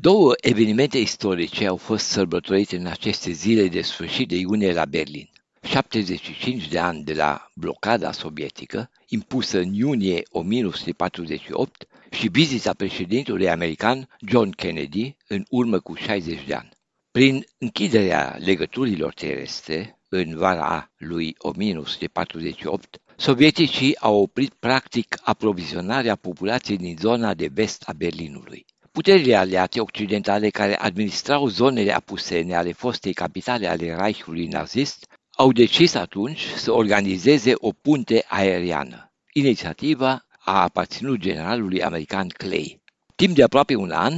Două evenimente istorice au fost sărbătorite în aceste zile de sfârșit de iunie la Berlin. 75 de ani de la blocada sovietică, impusă în iunie 1948, și vizita președintelui american John Kennedy în urmă cu 60 de ani. Prin închiderea legăturilor terestre în vara lui 1948, sovieticii au oprit practic aprovizionarea populației din zona de vest a Berlinului. Puterile aliate occidentale care administrau zonele apusene ale fostei capitale ale Reichului nazist au decis atunci să organizeze o punte aeriană. Inițiativa a aparținut generalului american Clay. Timp de aproape un an,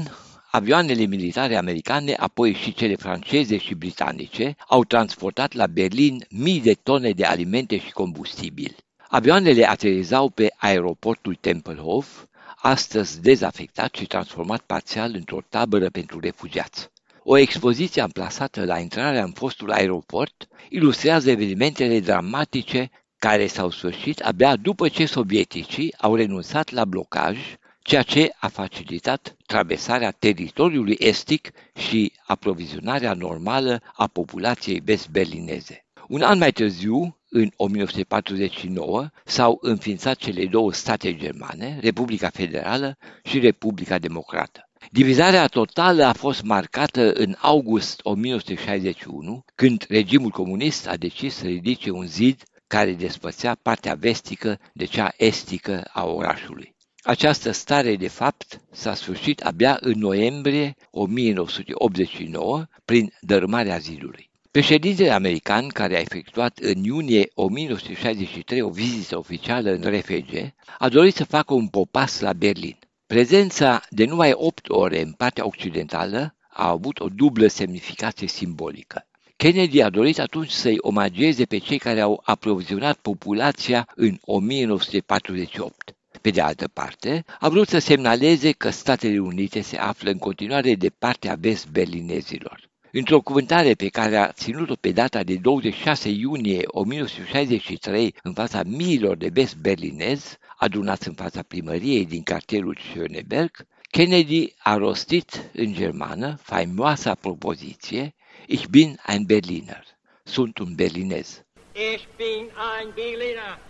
avioanele militare americane, apoi și cele franceze și britanice, au transportat la Berlin mii de tone de alimente și combustibil. Avioanele aterizau pe aeroportul Tempelhof, astăzi dezafectat și transformat parțial într-o tabără pentru refugiați. O expoziție amplasată la intrarea în fostul aeroport ilustrează evenimentele dramatice care s-au sfârșit abia după ce sovieticii au renunțat la blocaj, ceea ce a facilitat traversarea teritoriului estic și aprovizionarea normală a populației vest-berlineze. Un an mai târziu, în 1949, s-au înființat cele două state germane, Republica Federală și Republica Democrată. Divizarea totală a fost marcată în august 1961, când regimul comunist a decis să ridice un zid care despățea partea vestică de cea estică a orașului. Această stare de fapt s-a sfârșit abia în noiembrie 1989 prin dărâmarea zidului. Președintele american, care a efectuat în iunie 1963 o vizită oficială în RFG, a dorit să facă un popas la Berlin. Prezența de numai 8 ore în partea occidentală a avut o dublă semnificație simbolică. Kennedy a dorit atunci să-i omagieze pe cei care au aprovizionat populația în 1948. Pe de altă parte, a vrut să semnaleze că Statele Unite se află în continuare de partea vest-berlinezilor. Într-o cuvântare pe care a ținut-o pe data de 26 iunie 1963 în fața miilor de vest-berlinezi, adunați în fața primăriei din cartierul Schöneberg, Kennedy a rostit în germană faimoasa propoziție Ich bin ein Berliner. Sunt un berlinez. Ich bin ein Berliner.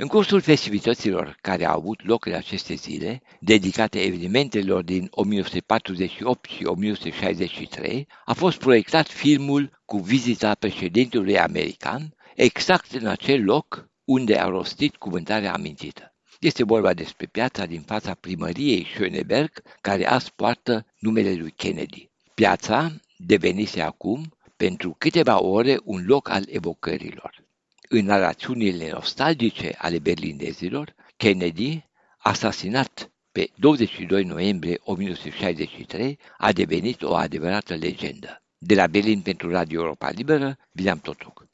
În cursul festivităților care au avut loc în aceste zile, dedicate evenimentelor din 1948 și 1963, a fost proiectat filmul cu vizita președintelui american, exact în acel loc unde a rostit cuvântarea amintită. Este vorba despre piața din fața primăriei Schöneberg, care azi poartă numele lui Kennedy. Piața devenise acum, pentru câteva ore, un loc al evocărilor. În narațiunile nostalgice ale berlinezilor, Kennedy, asasinat pe 22 noiembrie 1963, a devenit o adevărată legendă. De la Berlin pentru Radio Europa Liberă, William Totuc.